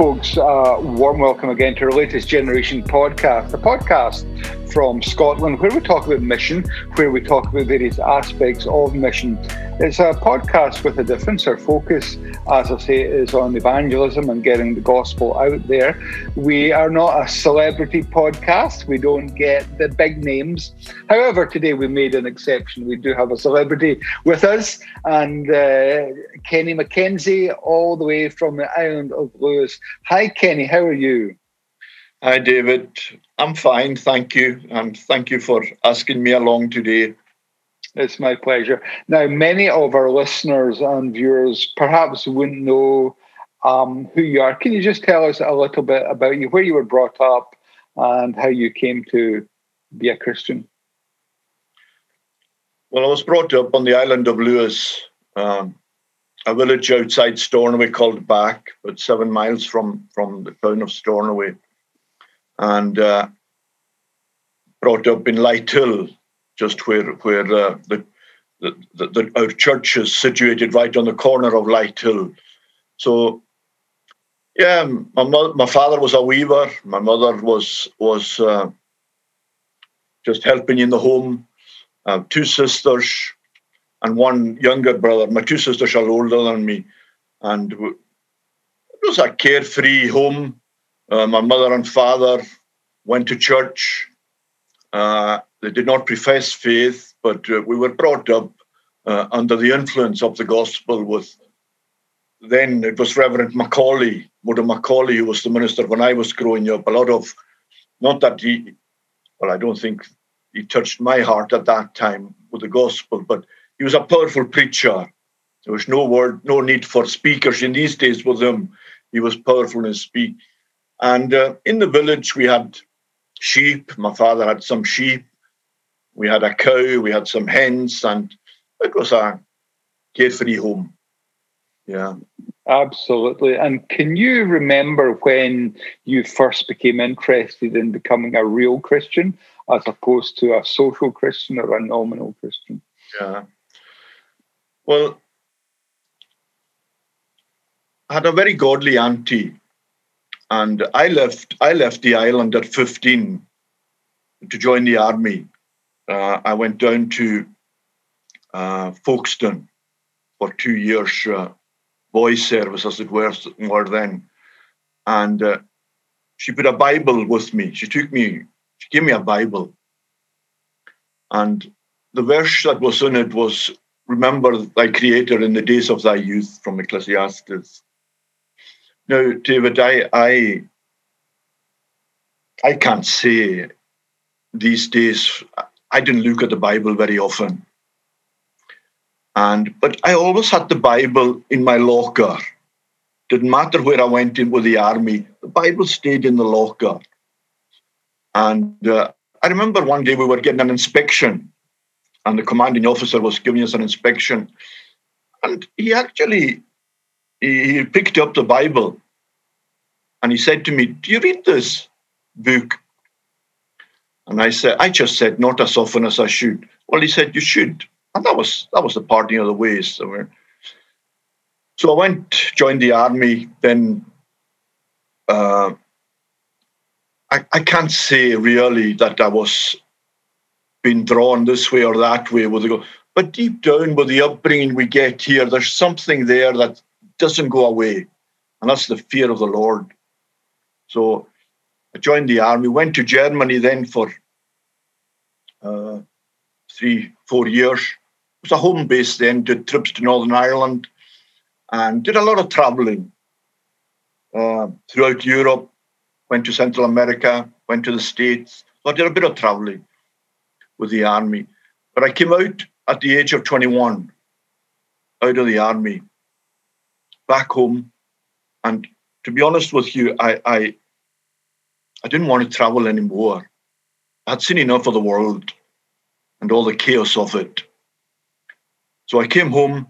folks. Uh, warm welcome again to our latest Generation podcast, the podcast from Scotland, where we talk about mission, where we talk about various aspects of mission. It's a podcast with a difference. Our focus, as I say, is on evangelism and getting the gospel out there. We are not a celebrity podcast. We don't get the big names. However, today we made an exception. We do have a celebrity with us, and uh, Kenny McKenzie, all the way from the island of Lewis. Hi, Kenny. How are you? Hi, David. I'm fine, thank you. And thank you for asking me along today. It's my pleasure. Now, many of our listeners and viewers perhaps wouldn't know um, who you are. Can you just tell us a little bit about you, where you were brought up, and how you came to be a Christian? Well, I was brought up on the island of Lewis, um, a village outside Stornoway called Back, but seven miles from, from the town of Stornoway and uh, brought up in Lighthill, just where where uh, the, the, the, our church is situated, right on the corner of Lighthill. So, yeah, my mo- my father was a weaver. My mother was was uh, just helping in the home. Uh, two sisters and one younger brother. My two sisters are older than me, and it was a carefree home uh, my mother and father went to church. Uh, they did not profess faith, but uh, we were brought up uh, under the influence of the gospel with then it was Reverend Macaulay, Mother Macaulay, who was the minister when I was growing up. A lot of, not that he, well, I don't think he touched my heart at that time with the gospel, but he was a powerful preacher. There was no word, no need for speakers in these days with him. He was powerful in his speech. And uh, in the village, we had sheep. My father had some sheep. We had a cow. We had some hens, and it was a carefree home. Yeah. Absolutely. And can you remember when you first became interested in becoming a real Christian as opposed to a social Christian or a nominal Christian? Yeah. Well, I had a very godly auntie and I left I left the island at 15 to join the army. Uh, I went down to uh, Folkestone for two years, uh, boys' service as it were, were then. And uh, she put a Bible with me. She took me, she gave me a Bible. And the verse that was in it was, Remember thy Creator in the days of thy youth from Ecclesiastes. Now, David, I, I, I can't say these days. I didn't look at the Bible very often, and but I always had the Bible in my locker. Didn't matter where I went in with the army, the Bible stayed in the locker. And uh, I remember one day we were getting an inspection, and the commanding officer was giving us an inspection, and he actually he, he picked up the Bible and he said to me, Do you read this book? And I said, I just said, not as often as I should. Well, he said, You should. And that was that was the parting of the ways. So, I went, joined the army, then uh, I, I can't say really that I was being drawn this way or that way with the but deep down with the upbringing we get here, there's something there that doesn't go away. And that's the fear of the Lord. So I joined the army, went to Germany then for uh, three, four years. It was a home base then, did trips to Northern Ireland and did a lot of traveling uh, throughout Europe, went to Central America, went to the States. So I did a bit of traveling with the army. But I came out at the age of 21 out of the army back home. And to be honest with you, I, I, I didn't want to travel anymore. I'd seen enough of the world and all the chaos of it. So I came home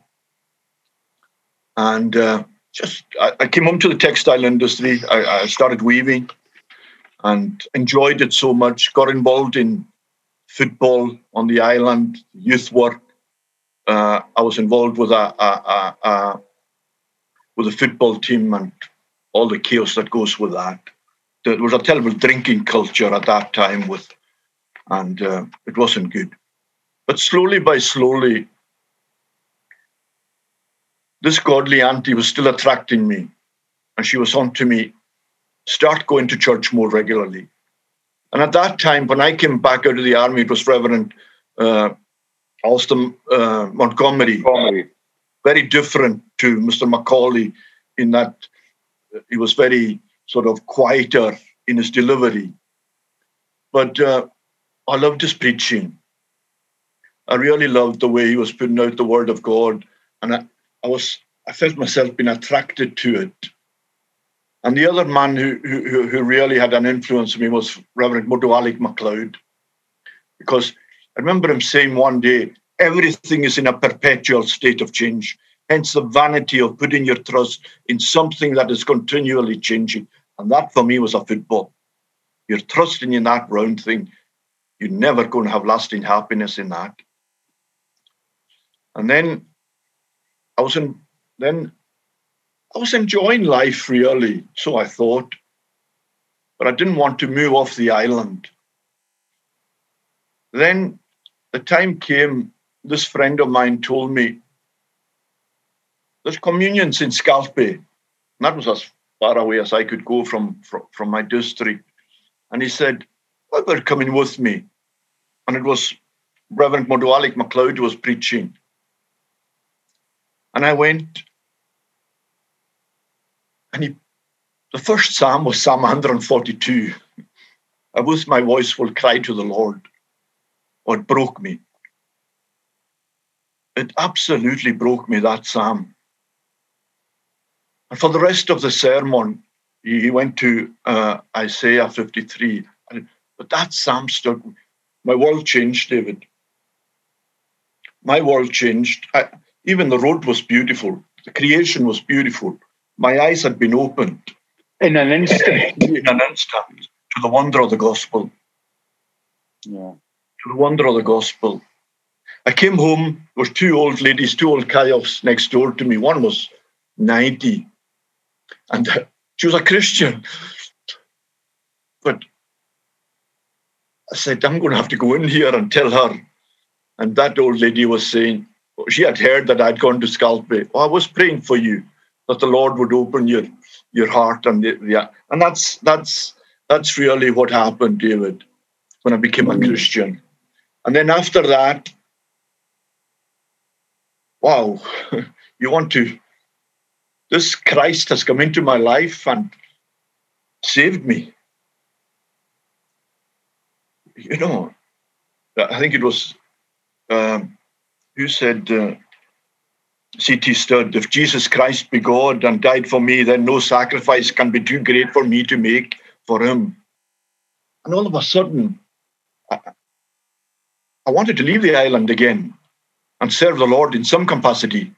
and uh, just I, I, came home to the textile industry. I, I, started weaving and enjoyed it so much. Got involved in football on the island, youth work. Uh, I was involved with a, a, a, a with a football team and all the chaos that goes with that. There was a terrible drinking culture at that time with, and uh, it wasn't good. But slowly by slowly, this godly auntie was still attracting me, and she was on to me, start going to church more regularly. And at that time, when I came back out of the army, it was Reverend uh, Alston uh, Montgomery. Montgomery. Very different to Mr. Macaulay in that he was very sort of quieter in his delivery. But uh, I loved his preaching. I really loved the way he was putting out the word of God. And I, I was I felt myself being attracted to it. And the other man who, who, who really had an influence on me was Reverend Mudwalik MacLeod. Because I remember him saying one day, everything is in a perpetual state of change. Hence the vanity of putting your trust in something that is continually changing. And that for me was a football. You're trusting in that round thing. You're never going to have lasting happiness in that. And then I was in then I was enjoying life really, so I thought. But I didn't want to move off the island. Then the time came, this friend of mine told me there's communions in Scalpay. that was as far away as I could go from, from, from my district. And he said, What about coming with me? And it was Reverend Modwalik MacLeod was preaching. And I went, and he, the first psalm was Psalm 142. I wish my voice will cry to the Lord. Or it broke me. It absolutely broke me, that psalm. And for the rest of the sermon, he went to uh, Isaiah 53. But that psalm stuck. My world changed, David. My world changed. I, even the road was beautiful. The creation was beautiful. My eyes had been opened. In an instant. In an instant. To the wonder of the gospel. Yeah. To the wonder of the gospel. I came home, there were two old ladies, two old Kayofs next door to me. One was 90 and uh, she was a Christian. But I said, I'm going to have to go in here and tell her. And that old lady was saying, she had heard that I'd gone to Scalpay. Oh, I was praying for you that the Lord would open your your heart and the, yeah, and that's that's that's really what happened, David, when I became a Christian. And then after that, wow, you want to this Christ has come into my life and saved me. You know, I think it was um, who said, uh, C.T. Studd, if Jesus Christ be God and died for me, then no sacrifice can be too great for me to make for him. And all of a sudden, I, I wanted to leave the island again and serve the Lord in some capacity.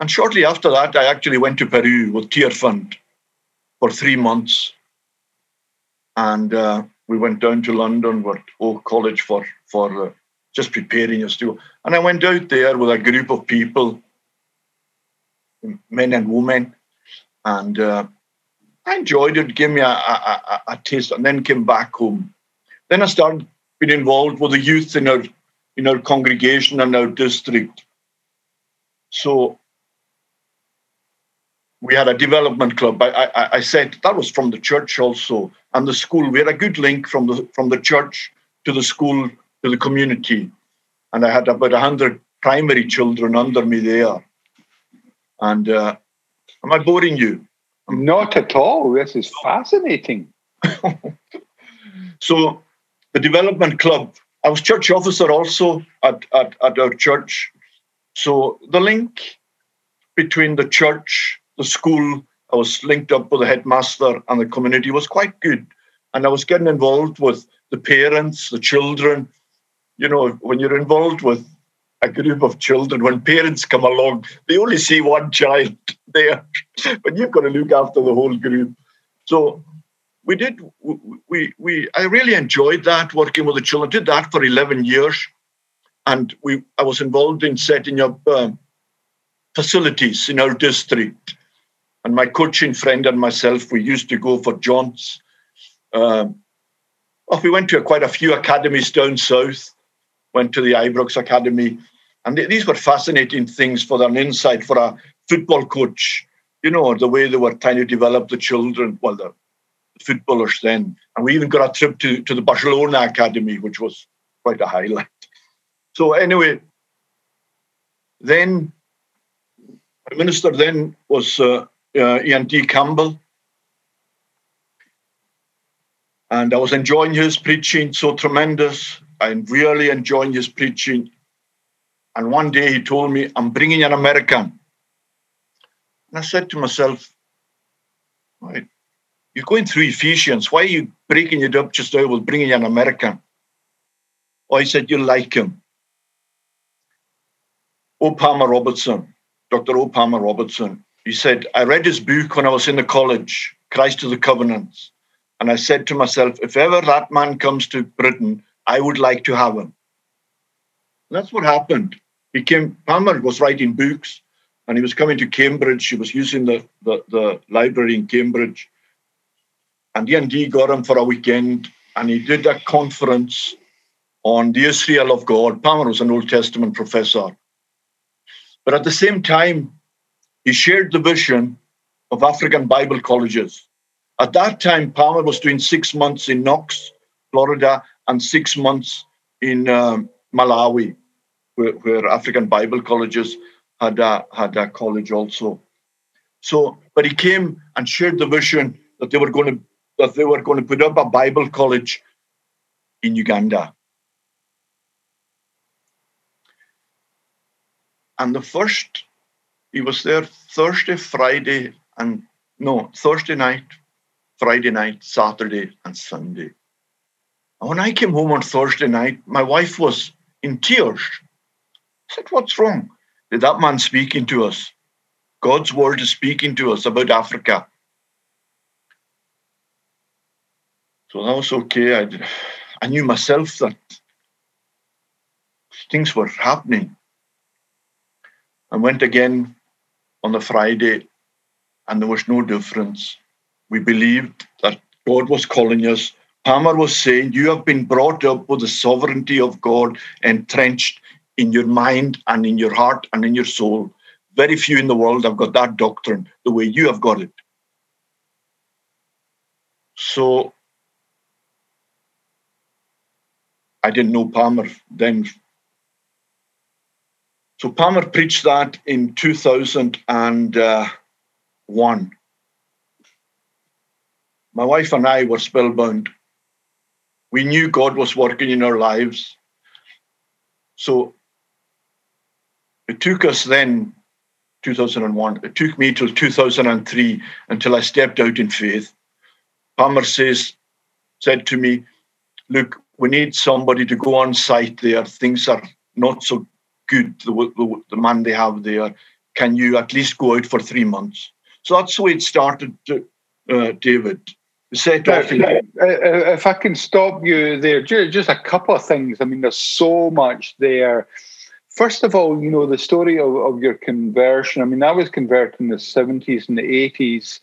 And shortly after that, I actually went to Peru with Tearfund for three months. And uh, we went down to London with Oak College for, for uh, just preparing us to. And I went out there with a group of people, men and women. And uh, I enjoyed it, gave me a, a, a, taste, and then came back home. Then I started being involved with the youth in our in our congregation and our district. So we had a development club. I, I, I, said that was from the church also, and the school. We had a good link from the from the church to the school to the community, and I had about hundred primary children under me there. And uh, am I boring you? Not at all. This is fascinating. so, the development club. I was church officer also at, at, at our church. So the link between the church the school, I was linked up with the headmaster and the community was quite good. And I was getting involved with the parents, the children. You know, when you're involved with a group of children, when parents come along, they only see one child there, but you've got to look after the whole group. So we did, we, we, I really enjoyed that working with the children. Did that for 11 years. And we, I was involved in setting up um, facilities in our district And my coaching friend and myself, we used to go for jaunts. Um, well, we went to quite a few academies down south, went to the Ibrox Academy. And these were fascinating things for an insight for a football coach, you know, the way they were trying to develop the children, well, the footballers then. And we even got a trip to, to the Barcelona Academy, which was quite a highlight. So, anyway, then, Prime Minister then was uh, uh, Iain D. Campbell. And I was enjoying his preaching so tremendous. I'm really enjoying his preaching. And one day he told me, I'm bringing an American. And I said to myself, right, you're going through Ephesians. Why are you breaking it up just now with bringing an American? Oh, he said, you like him. O. Palmer Robertson, Dr. O. Palmer Robertson, he said, I read his book when I was in the college, Christ of the Covenants. And I said to myself, if ever that man comes to Britain, I would like to have him. And that's what happened. He came, Palmer was writing books and he was coming to Cambridge. He was using the, the, the library in Cambridge. And D&D got him for a weekend and he did a conference on the Israel of God. Palmer was an Old Testament professor. But at the same time, he shared the vision of African Bible colleges. At that time, Palmer was doing six months in Knox, Florida, and six months in um, Malawi where, where African Bible colleges had a, had a college also. So, but he came and shared the vision that they were going to that they were going to put up a Bible college in Uganda. And the first, he was there Thursday, Friday, and no, Thursday night, Friday night, Saturday, and Sunday. And when I came home on Thursday night, my wife was in tears. I said, What's wrong? Did that man speaking to us? God's word is speaking to us about Africa. So that was okay. I, I knew myself that things were happening. I went again on the Friday, and there was no difference. We believed that God was calling us. Palmer was saying, You have been brought up with the sovereignty of God entrenched in your mind and in your heart and in your soul. Very few in the world have got that doctrine the way you have got it. So I didn't know Palmer then. So Palmer preached that in 2001. Uh, My wife and I were spellbound. We knew God was working in our lives. So it took us then, 2001, it took me till 2003 until I stepped out in faith. Palmer says, said to me, look, we need somebody to go on site there. Things are not so good, the, the, the man they have there. Can you at least go out for three months? So that's the way it started, uh, uh David. Set off in- if I can stop you there, just a couple of things. I mean, there's so much there First of all, you know, the story of, of your conversion. I mean, I was converted in the 70s and the 80s.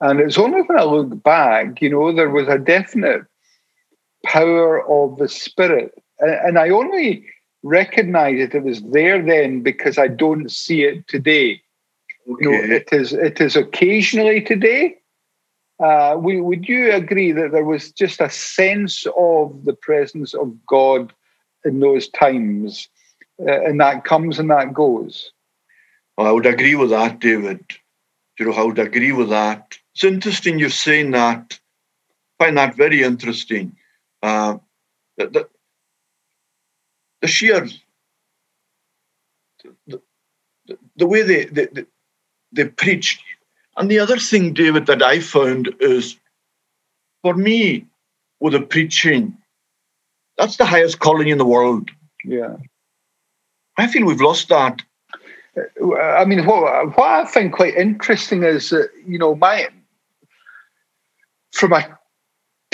And it's only when I look back, you know, there was a definite power of the Spirit. And I only recognize it, it was there then because I don't see it today. Okay. You know, it is it is occasionally today. Uh, we, would you agree that there was just a sense of the presence of God in those times? uh, and that comes and that goes. Well, I would agree with that, David. You know, I would agree with that. It's interesting you're saying that. I find that very interesting. Uh, the, the, the sheer the, the, the way they, they, they, they preach. And the other thing, David, that I found is for me, with the preaching, that's the highest calling in the world. Yeah. I feel we've lost that. I mean, what what I find quite interesting is that you know my from a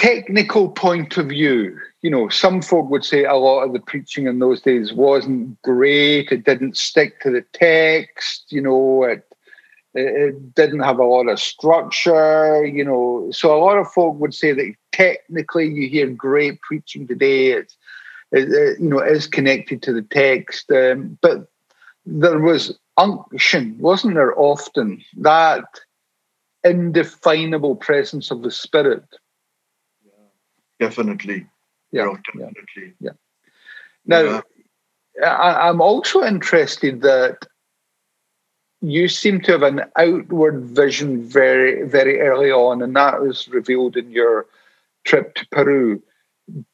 technical point of view, you know, some folk would say a lot of the preaching in those days wasn't great. It didn't stick to the text. You know, it it didn't have a lot of structure, you know. So a lot of folk would say that technically you hear great preaching today. It's, it, it, you know, is connected to the text, um, but there was unction, wasn't there? Often that indefinable presence of the Spirit. Yeah, definitely. Yeah, oh, definitely. Yeah. Now, yeah. I, I'm also interested that you seem to have an outward vision very, very early on, and that was revealed in your trip to Peru.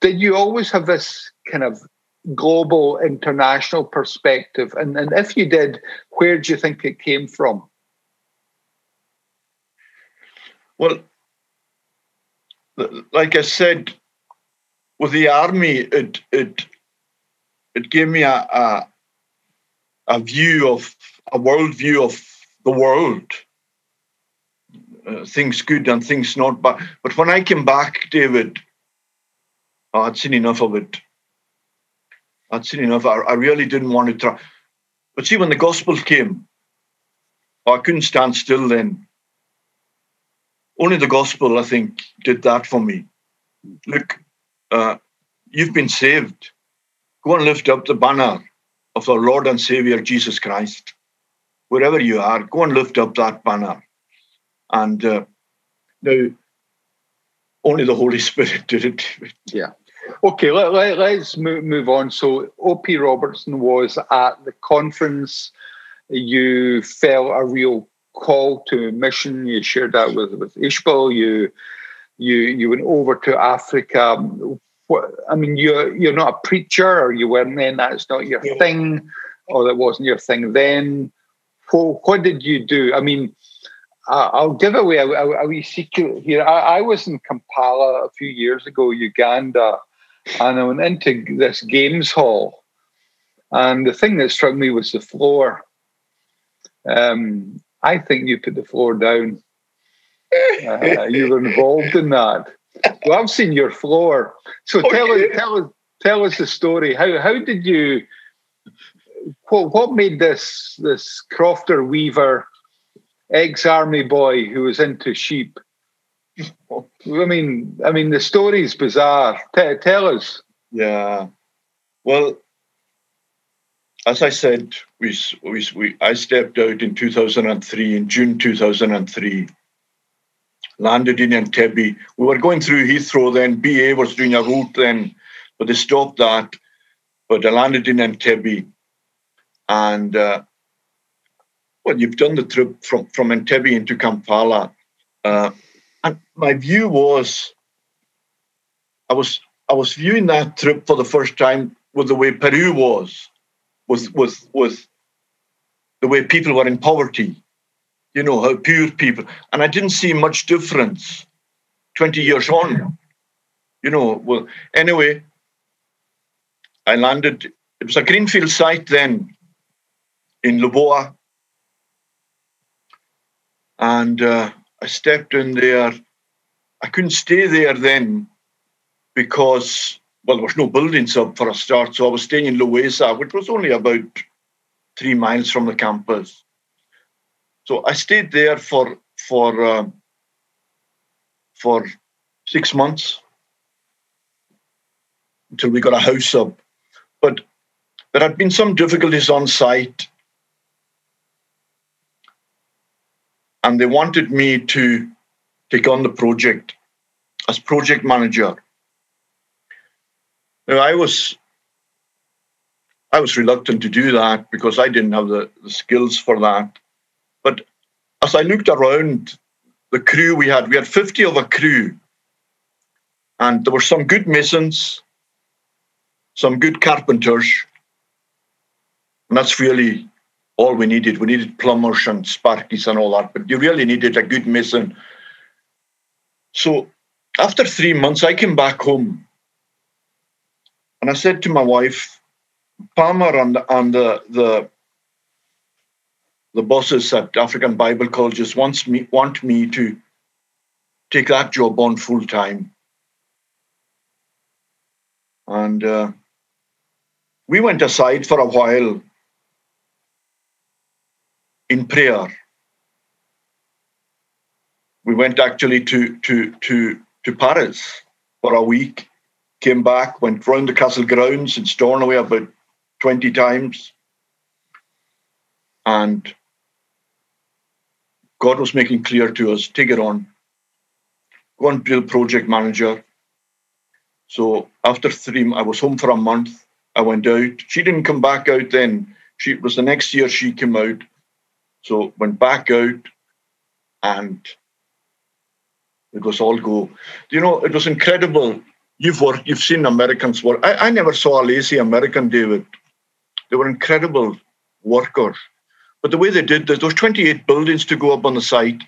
Did you always have this kind of global, international perspective? And, and if you did, where do you think it came from? Well, like I said, with the army, it it it gave me a a, a view of a worldview of the world. Uh, things good and things not. But but when I came back, David, oh, I'd seen enough of it. I'd seen enough. I, I really didn't want to try. But see, when the gospel came, oh, I couldn't stand still then. Only the gospel, I think, did that for me. Look, uh, you've been saved. Go and lift up the banner of our Lord and Savior Jesus Christ wherever you are, go and lift up that banner. And uh, now, only the Holy Spirit did it. Yeah. Okay, let, let, let's move, move on. So, O.P. Robertson was at the conference. You felt a real call to mission. You shared that with, with Ishbel. You, you, you went over to Africa. What, I mean, you're, you're not a preacher, or you weren't then. That's not your yeah. thing, or that wasn't your thing then what, what did you do? I mean, I'll give away a, a, a wee secret here. I, I, was in Kampala a few years ago, Uganda, and I went into this games hall. And the thing that struck me was the floor. Um, I think you put the floor down. Uh, you were involved in that. Well, I've seen your floor. So okay. tell us, tell us, tell us the story. How how did you what, what made this this crofter weaver ex army boy who was into sheep? I mean, I mean, the story's bizarre. T- tell us. Yeah. Well, as I said, we, we, we I stepped out in 2003, in June 2003, landed in Entebbe. We were going through Heathrow then. BA was doing a route then, but they stopped that. But I landed in Entebbe and uh, well, you've done the trip from from Entebbe into Kampala, uh, and my view was, I was I was viewing that trip for the first time with the way Peru was, with with with the way people were in poverty, you know how poor people, and I didn't see much difference. Twenty years on, you know. Well, anyway, I landed. It was a greenfield site then in Lubowa. And uh, I stepped in there. I couldn't stay there then because, well, there was no buildings up for a start. So I was staying in Lweza, which was only about three miles from the campus. So I stayed there for for uh, for six months until we got a house up. But there had been some difficulties on site and they wanted me to take on the project as project manager. Now, I was I was reluctant to do that because I didn't have the, the skills for that. But as I looked around the crew we had, we had 50 of a crew. And there were some good masons, some good carpenters. And that's really all we needed. We needed plumbers and sparkies and all that, but you really needed a good mason. So after three months, I came back home and I said to my wife, Palmer and, and the, the, the bosses at African Bible colleges wants me, want me to take that job on full time. And uh, we went aside for a while in prayer. we went actually to to to to Paris for a week. Came back, went round the castle grounds in Stornoway about twenty times, and God was making clear to us: take it on. Go and be the project manager. So after three, I was home for a month. I went out. She didn't come back out then. She it was the next year she came out. So went back out and it was all go. You know, it was incredible. You've worked, you've seen Americans work. I, I never saw a lazy American, David. They were incredible workers. But the way they did this, there was 28 buildings to go up on the site.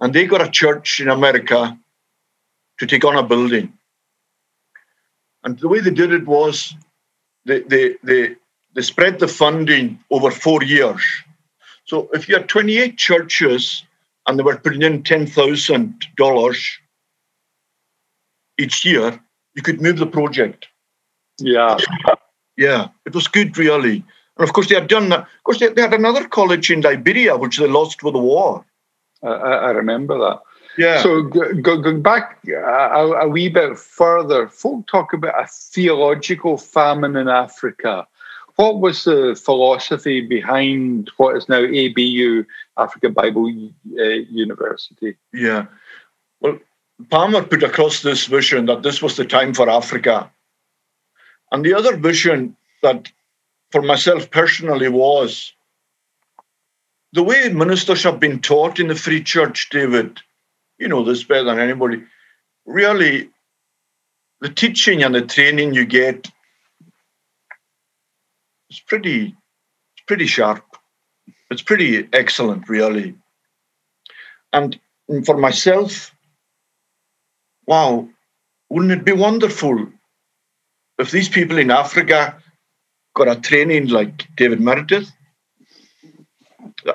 And they got a church in America to take on a building. And the way they did it was they, they, they, they spread the funding over four years. So if you had 28 churches and they were putting in $10,000 each year, you could move the project. Yeah. Yeah, it was good, really. And of course, they had done that. Of course, they, they had another college in Liberia, which they lost with the war. I, I remember that. Yeah. So going go back a, a, wee bit further, folk talk about a theological famine in Africa. What was the philosophy behind what is now ABU, Africa Bible uh, University? Yeah. Well, Palmer put across this vision that this was the time for Africa. And the other vision that for myself personally was the way ministers have been taught in the Free Church, David, you know this better than anybody. Really, the teaching and the training you get is pretty, it's pretty sharp. It's pretty excellent, really. And for myself, wow, wouldn't it be wonderful if these people in Africa got a training like David Meredith?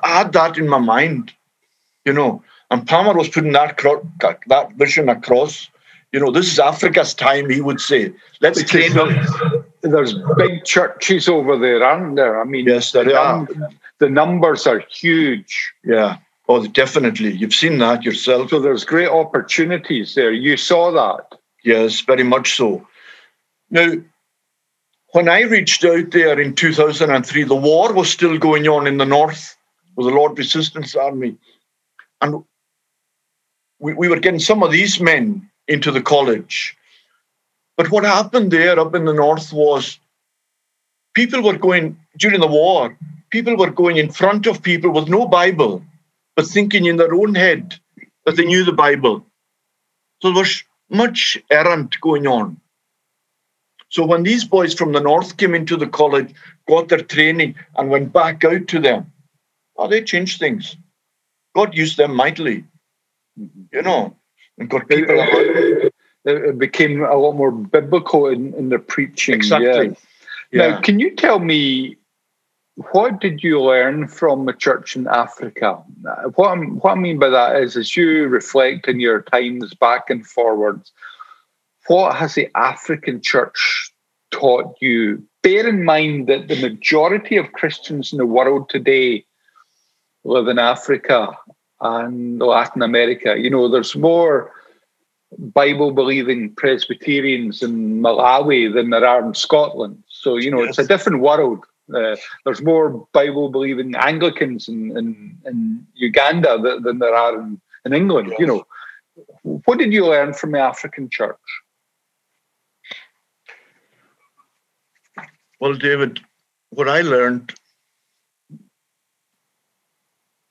I had that in my mind, you know. And Palmer was putting that that vision across. You know, this is Africa's time, he would say. Let's train them. There's big churches over there, aren't there? I mean, yes, there the, are. the numbers are huge. Yeah. Oh, definitely. You've seen that yourself. So there's great opportunities there. You saw that. Yes, very much so. Now, when I reached out there in 2003, the war was still going on in the north with the Lord Resistance Army. And we, we were getting some of these men into the college. But what happened there up in the north was people were going, during the war, people were going in front of people with no Bible, but thinking in their own head that they knew the Bible. So there was much errant going on. So when these boys from the north came into the college, got their training, and went back out to them, oh, they changed things. God used them mightily, mm-hmm. you know, and got people. It, it became a lot more biblical in, in the preaching. Exactly. Yeah. Yeah. Now, can you tell me what did you learn from the church in Africa? Uh, what, I'm, what I mean by that is, as you reflect in your times back and forwards, what has the African church taught you? Bear in mind that the majority of Christians in the world today live in Africa and Latin America. You know, there's more Bible believing Presbyterians in Malawi than there are in Scotland. So, you know, yes. it's a different world. Uh, there's more Bible believing Anglicans in, in, in Uganda than, than, there are in, in England. Yes. You know, what did you learn from the African church? Well, David, what I learned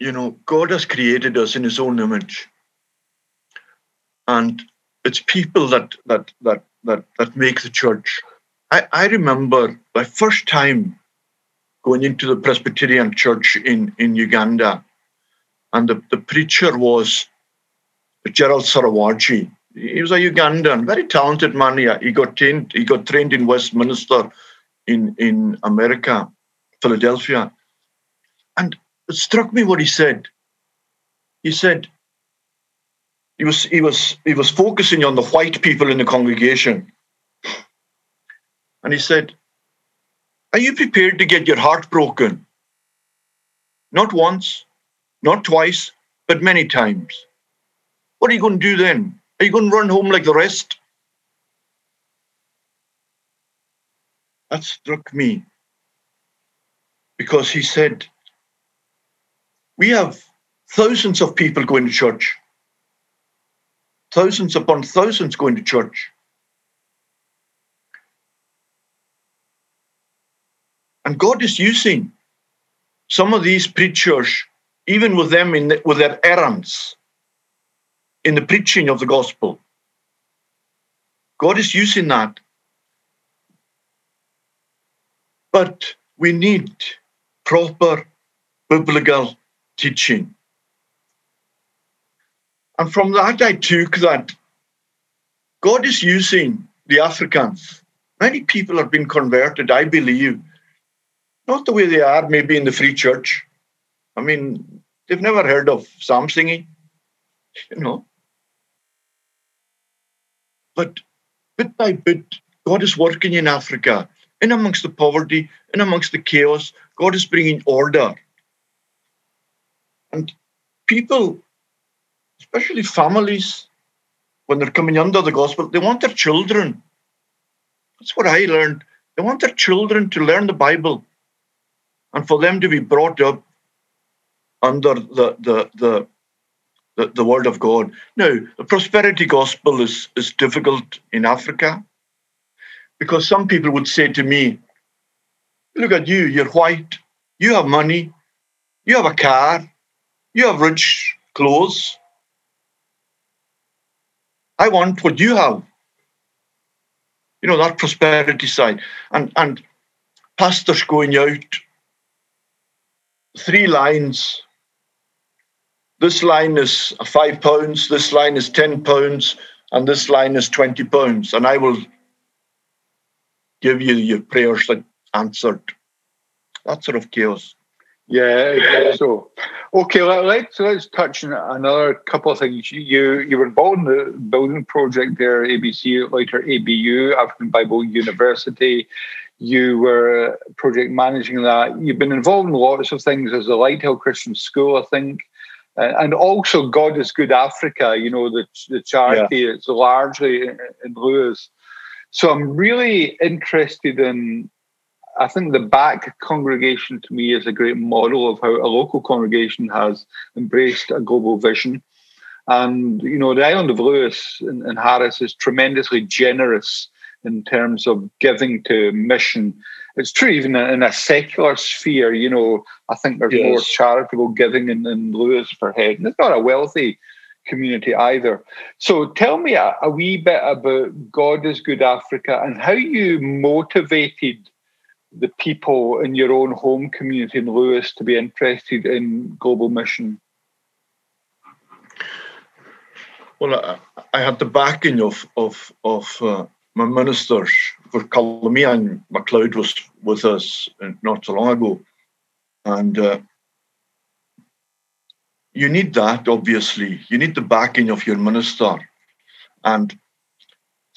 you know, God has created us in his own image. And it's people that that that that that make the church. I, I remember my first time going into the Presbyterian church in, in Uganda, and the, the preacher was Gerald Sarawaji. He was a Ugandan, very talented man. He got trained, he got trained in Westminster in, in America, Philadelphia. And it struck me what he said. He said he was he was he was focusing on the white people in the congregation. And he said, Are you prepared to get your heart broken? Not once, not twice, but many times. What are you going to do then? Are you going to run home like the rest? That struck me because he said, We have thousands of people going to church, thousands upon thousands going to church. And God is using some of these preachers, even with them in the, with their errands, in the preaching of the gospel. God is using that. But we need proper biblical teaching. And from that, I took that God is using the Africans. Many people have been converted, I believe, not the way they are, maybe in the free church. I mean, they've never heard of psalm singing, you know. But bit by bit, God is working in Africa, in amongst the poverty, in amongst the chaos. God is bringing order. And people, especially families, when they're coming under the gospel, they want their children. That's what I learned. They want their children to learn the Bible and for them to be brought up under the the the the, the word of God. Now, the prosperity gospel is, is difficult in Africa because some people would say to me, Look at you, you're white, you have money, you have a car, you have rich clothes. I want what you have. You know, that prosperity side. And and pastors going out three lines. This line is five pounds, this line is 10 pounds, and this line is 20 pounds. And I will give you your prayers answered. That sort of chaos. Yeah, so okay, let, us let's touch on another couple of things. You you were involved in the building project there, ABC, later ABU, African Bible University. You were project managing that. You've been involved in lots of things as a Lighthill Christian School, I think, uh, and also God is Good Africa. You know the the charity. Yeah. It's largely in, in Lewis. So I'm really interested in. I think the back congregation to me is a great model of how a local congregation has embraced a global vision. And you know, the island of Lewis and Harris is tremendously generous in terms of giving to mission. It's true even in a secular sphere, you know, I think there's yes. more charitable giving in, in Lewis per head. And it's not a wealthy community either. So tell me a, a wee bit about God is Good Africa and how you motivated the people in your own home community in Lewis to be interested in global mission. Well, I, I had the backing of of of uh, my ministers for Cullimean MacLeod was with us not so long ago. And uh, you need that, obviously. You need the backing of your minister. And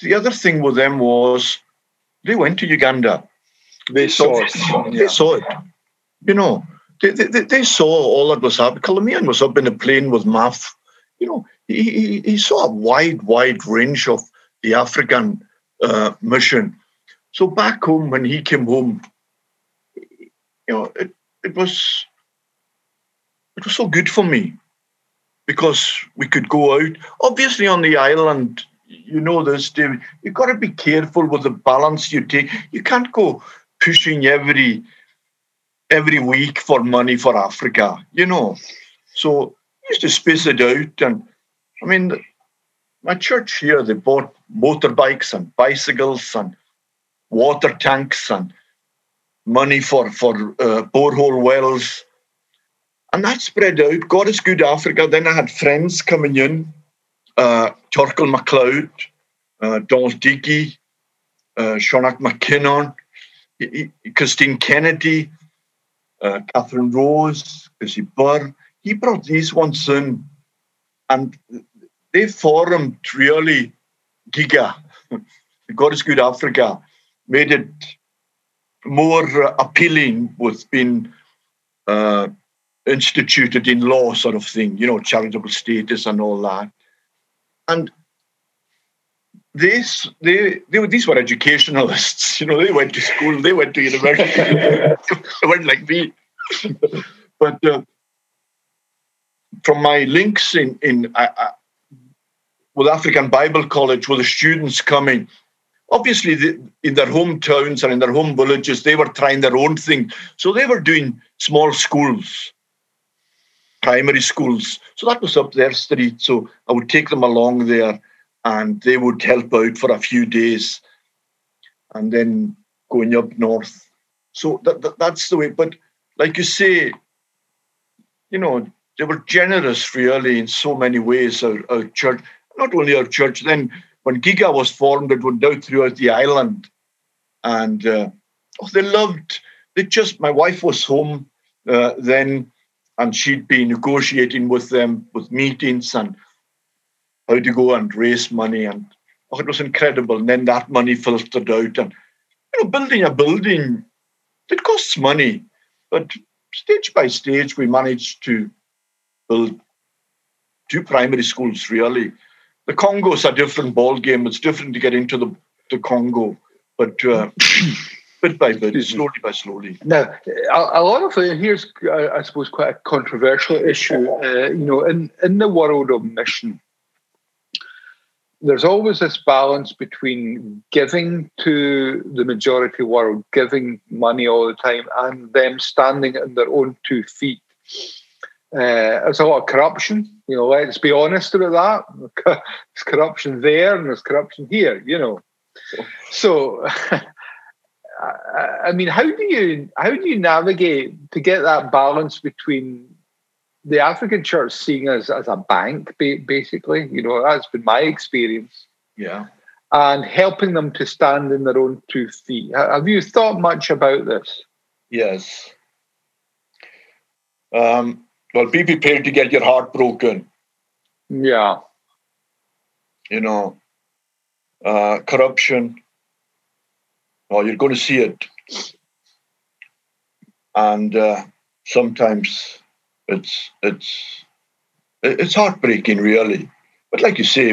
the other thing with them was they went to Uganda. They saw it. They saw it. You know, they, they, they saw all that was happening. Cullimean was up in a plane with MAF. You know, he, he, he saw a wide, wide range of the African uh, mission. So back home, when he came home, you know, it, it was it was so good for me because we could go out. Obviously, on the island, you know this, David. You've got to be careful with the balance you take. You can't go pushing every every week for money for Africa, you know. So used to space it out, and I mean, my church here, they bought motorbikes and bicycles and water tanks and money for, for uh, borehole wells. And that spread out. God is good Africa. Then I had friends coming in, uh, Torquil MacLeod, uh, Donald Dickey, uh, Shonak McKinnon, Christine Kennedy, uh, Catherine Rose, Chrissy Burr. He brought these ones in and they formed really Giga, God is Good Africa, made it more appealing with being uh, instituted in law, sort of thing, you know, charitable status and all that. And this, they, they, were these were educationalists, you know, they went to school, they went to university, they weren't like me. but uh, from my links in, in uh, with African Bible College, with the students coming, obviously the, in their hometowns and in their home villages, they were trying their own thing. So they were doing small schools, primary schools. So that was up their street. So I would take them along there and they would help out for a few days and then going up north. So that, that, that's the way. But like you say, you know, they were generous really in so many ways, our, our church, not only our church, then when Giga was formed, it went out throughout the island. And uh, oh, they loved, they just, my wife was home uh, then, and she'd be negotiating with them with meetings and how to go and raise money. And oh, it was incredible. And then that money filtered out. And, you know, building a building, it costs money. But stage by stage, we managed to build two primary schools, really. The Congo's a different ball game. It's different to get into the, the Congo. But uh, bit by bit, slowly by slowly. Now, a, a lot of it, here's, uh, I suppose, quite a controversial issue. Uh, you know, in, in the world of mission, there's always this balance between giving to the majority world, giving money all the time, and them standing on their own two feet. Uh, there's a lot of corruption, you know. Let's be honest about that. There's corruption there, and there's corruption here, you know. So, I mean, how do you how do you navigate to get that balance between the African church seeing us as a bank, basically. You know, that's been my experience. Yeah. And helping them to stand in their own two feet. Have you thought much about this? Yes. Um, well, be prepared to get your heart broken. Yeah. You know, uh, corruption. Well, you're going to see it. And uh, sometimes it's it's it's heartbreaking, really. But like you say,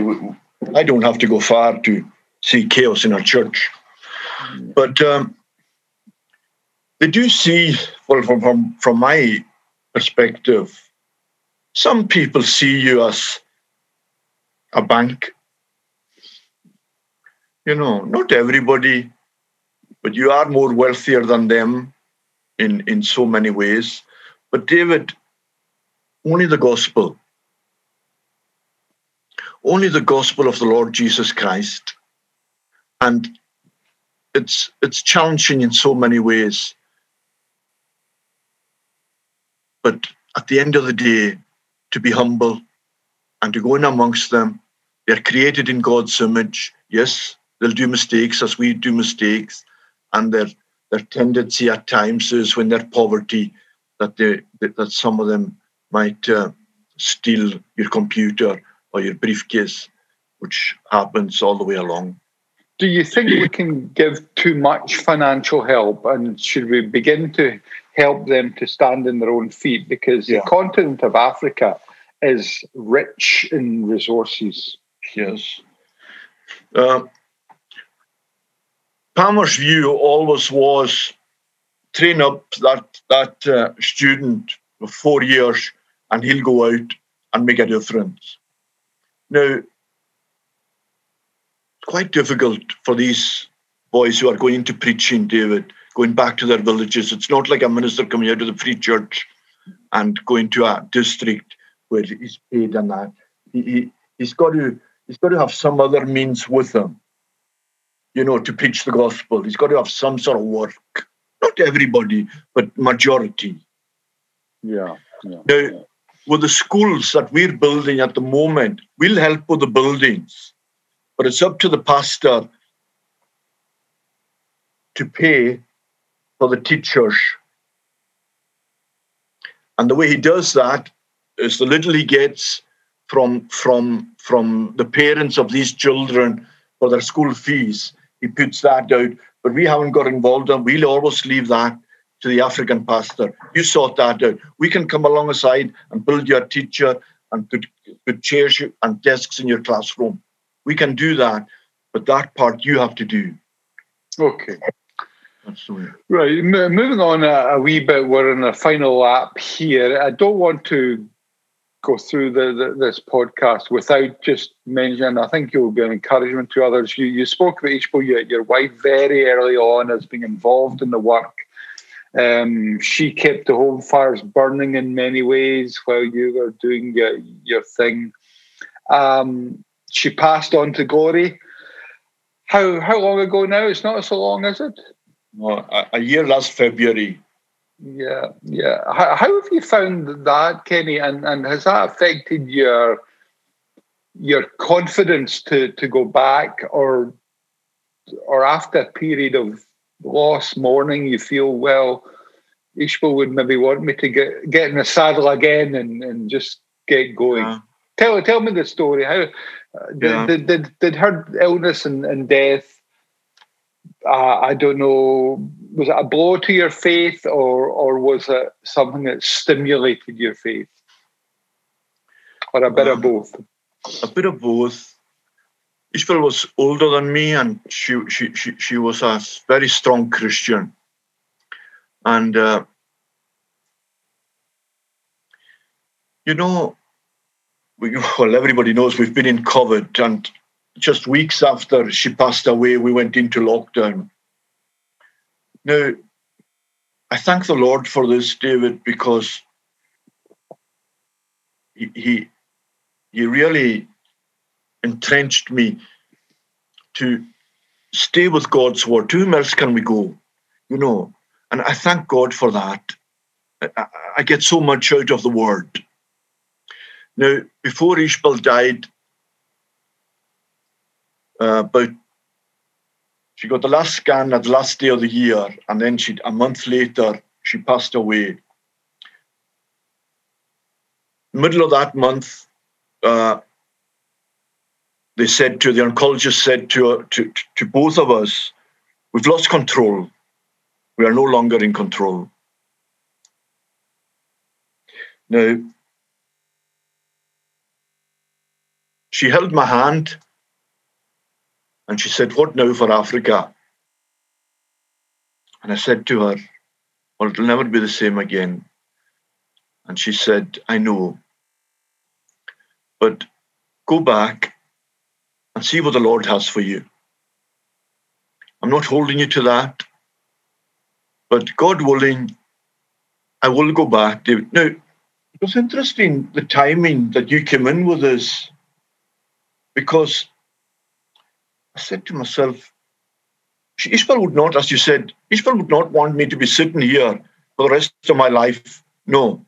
I don't have to go far to see chaos in our church. But um, they do see, well, from, from from my perspective, some people see you as a bank. You know, not everybody, but you are more wealthier than them in in so many ways. But David, only the gospel. Only the gospel of the Lord Jesus Christ. And it's it's challenging in so many ways. But at the end of the day, to be humble and to go in amongst them, they're created in God's image. Yes, they'll do mistakes as we do mistakes, and their their tendency at times is when they're poverty that they that some of them might uh, steal your computer or your briefcase, which happens all the way along. Do you think we can give too much financial help, and should we begin to help them to stand on their own feet? Because yeah. the continent of Africa is rich in resources. Yes. Uh, Palmer's view always was train up that that uh, student for four years and he'll go out and make a difference. Now, it's quite difficult for these boys who are going into preaching, David, going back to their villages. It's not like a minister coming out of the free church and going to a district where he's paid and that. He, he, he's got to he's got to have some other means with him, you know, to preach the gospel. He's got to have some sort of work. Not everybody, but majority. Yeah. yeah now, yeah with the schools that we're building at the moment, we'll help with the buildings, but it's up to the pastor to pay for the teachers. And the way he does that is the little he gets from from from the parents of these children for their school fees, he puts that out. But we haven't got involved, and we'll always leave that to the African pastor. You sort that out. We can come alongside and build your teacher and put, put chairs and desks in your classroom. We can do that, but that part you have to do. Okay. Right, M- moving on a, a, wee bit, we're in a final lap here. I don't want to go through the, the, this podcast without just mentioning, I think you'll be an encouragement to others. You, you spoke about Ishbel, your, your wife, very early on as being involved in the work. Um, she kept the home fires burning in many ways while you were doing your, your thing. Um, she passed on to glory. How how long ago now? It's not so long, is it? Well, a, year last February. Yeah, yeah. How, how have you found that, Kenny? And and has that affected your your confidence to to go back, or or after a period of loss, mourning, you feel well? Ishbel would maybe want me to get get in the saddle again and, and just get going. Yeah. Tell tell me the story. How uh, did, yeah. did, did, did her illness and, and death? Uh, I don't know. Was it a blow to your faith, or or was it something that stimulated your faith, or a bit of both? A bit of both. Ishbel was older than me, and she she she, she was a very strong Christian, and uh, you know, we, well, everybody knows we've been in COVID, and just weeks after she passed away, we went into lockdown. Now, I thank the Lord for this, David, because he he, really entrenched me to stay with God's word. To whom else can we go? You know, and I thank God for that. I, I get so much out of the word. Now, before Ishbel died, uh, about she got the last scan at the last day of the year, and then she a month later she passed away. Middle of that month, uh, they said to the oncologist said to, to to both of us, "We've lost control. We are no longer in control." Now, she held my hand and she said, What now for Africa? And I said to her, Well, it'll never be the same again. And she said, I know. But go back and see what the Lord has for you. I'm not holding you to that. But God willing, I will go back. Now, it was interesting the timing that you came in with this because I said to myself, Ishbel would not, as you said, Ishbel would not want me to be sitting here for the rest of my life. No.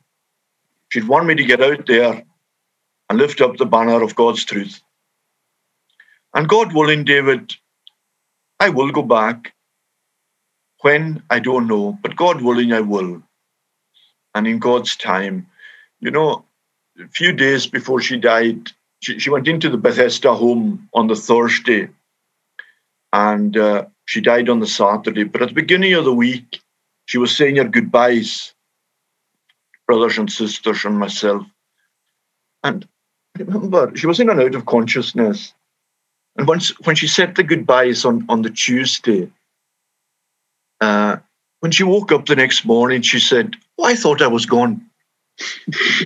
She'd want me to get out there and lift up the banner of God's truth. And God willing, David, I will go back. When, I don't know, but God willing, I will. And in God's time, you know, a few days before she died, she, she went into the Bethesda home on the Thursday and uh, she died on the Saturday. But at the beginning of the week, she was saying her goodbyes, brothers and sisters and myself. And I remember she was in and out of consciousness. And once when she said the goodbyes on, on the Tuesday, uh, when she woke up the next morning, she said, Oh, I thought I was gone.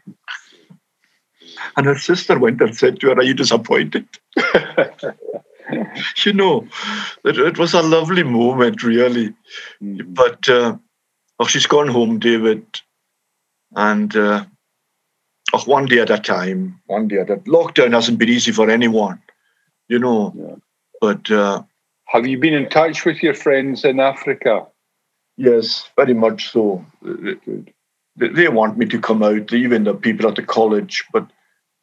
And her sister went and said to her, Are you disappointed? you know, it, it, was a lovely moment, really. Mm. But uh, oh, she's gone home, David. And uh, oh, one day at a time, one day at a Lockdown hasn't been easy for anyone, you know. Yeah. But uh, have you been in touch with your friends in Africa? Yes, very much so. They, they want me to come out, even the people at the college, but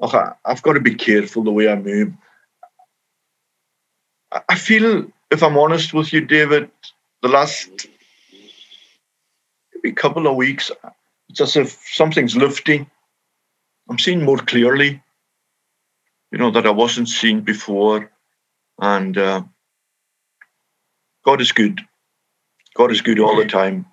okay, I've got to be careful the way I move. I feel, if I'm honest with you, David, the last maybe couple of weeks, it's as if something's lifting. I'm seeing more clearly, you know, that I wasn't seeing before. And uh, God is good. God is good all the time.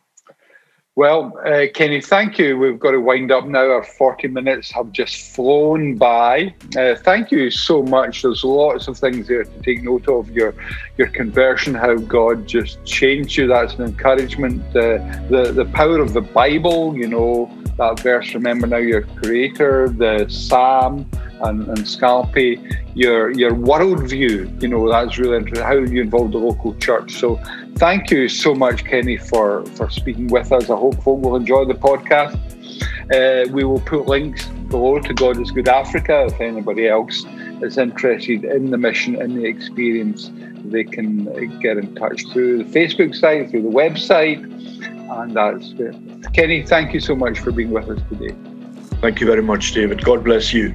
Well, uh, Kenny, thank you. We've got to wind up now. Our 40 minutes have just flown by. Uh, thank you so much. There's lots of things there to take note of. Your your conversion, how God just changed you. That's an encouragement. Uh, the the power of the Bible. You know that verse. Remember now your Creator. The Psalm and, and your your worldview. You know that's really interesting. How you involve the local church. So thank you so much, Kenny, for for speaking with us. I hope folk will enjoy the podcast. Uh, we will put links below to God is Good Africa if anybody else is interested in the mission and the experience. They can get in touch through the Facebook site, through the website, and that's it. Kenny, thank you so much for being with us today. Thank you very much, David. God bless you.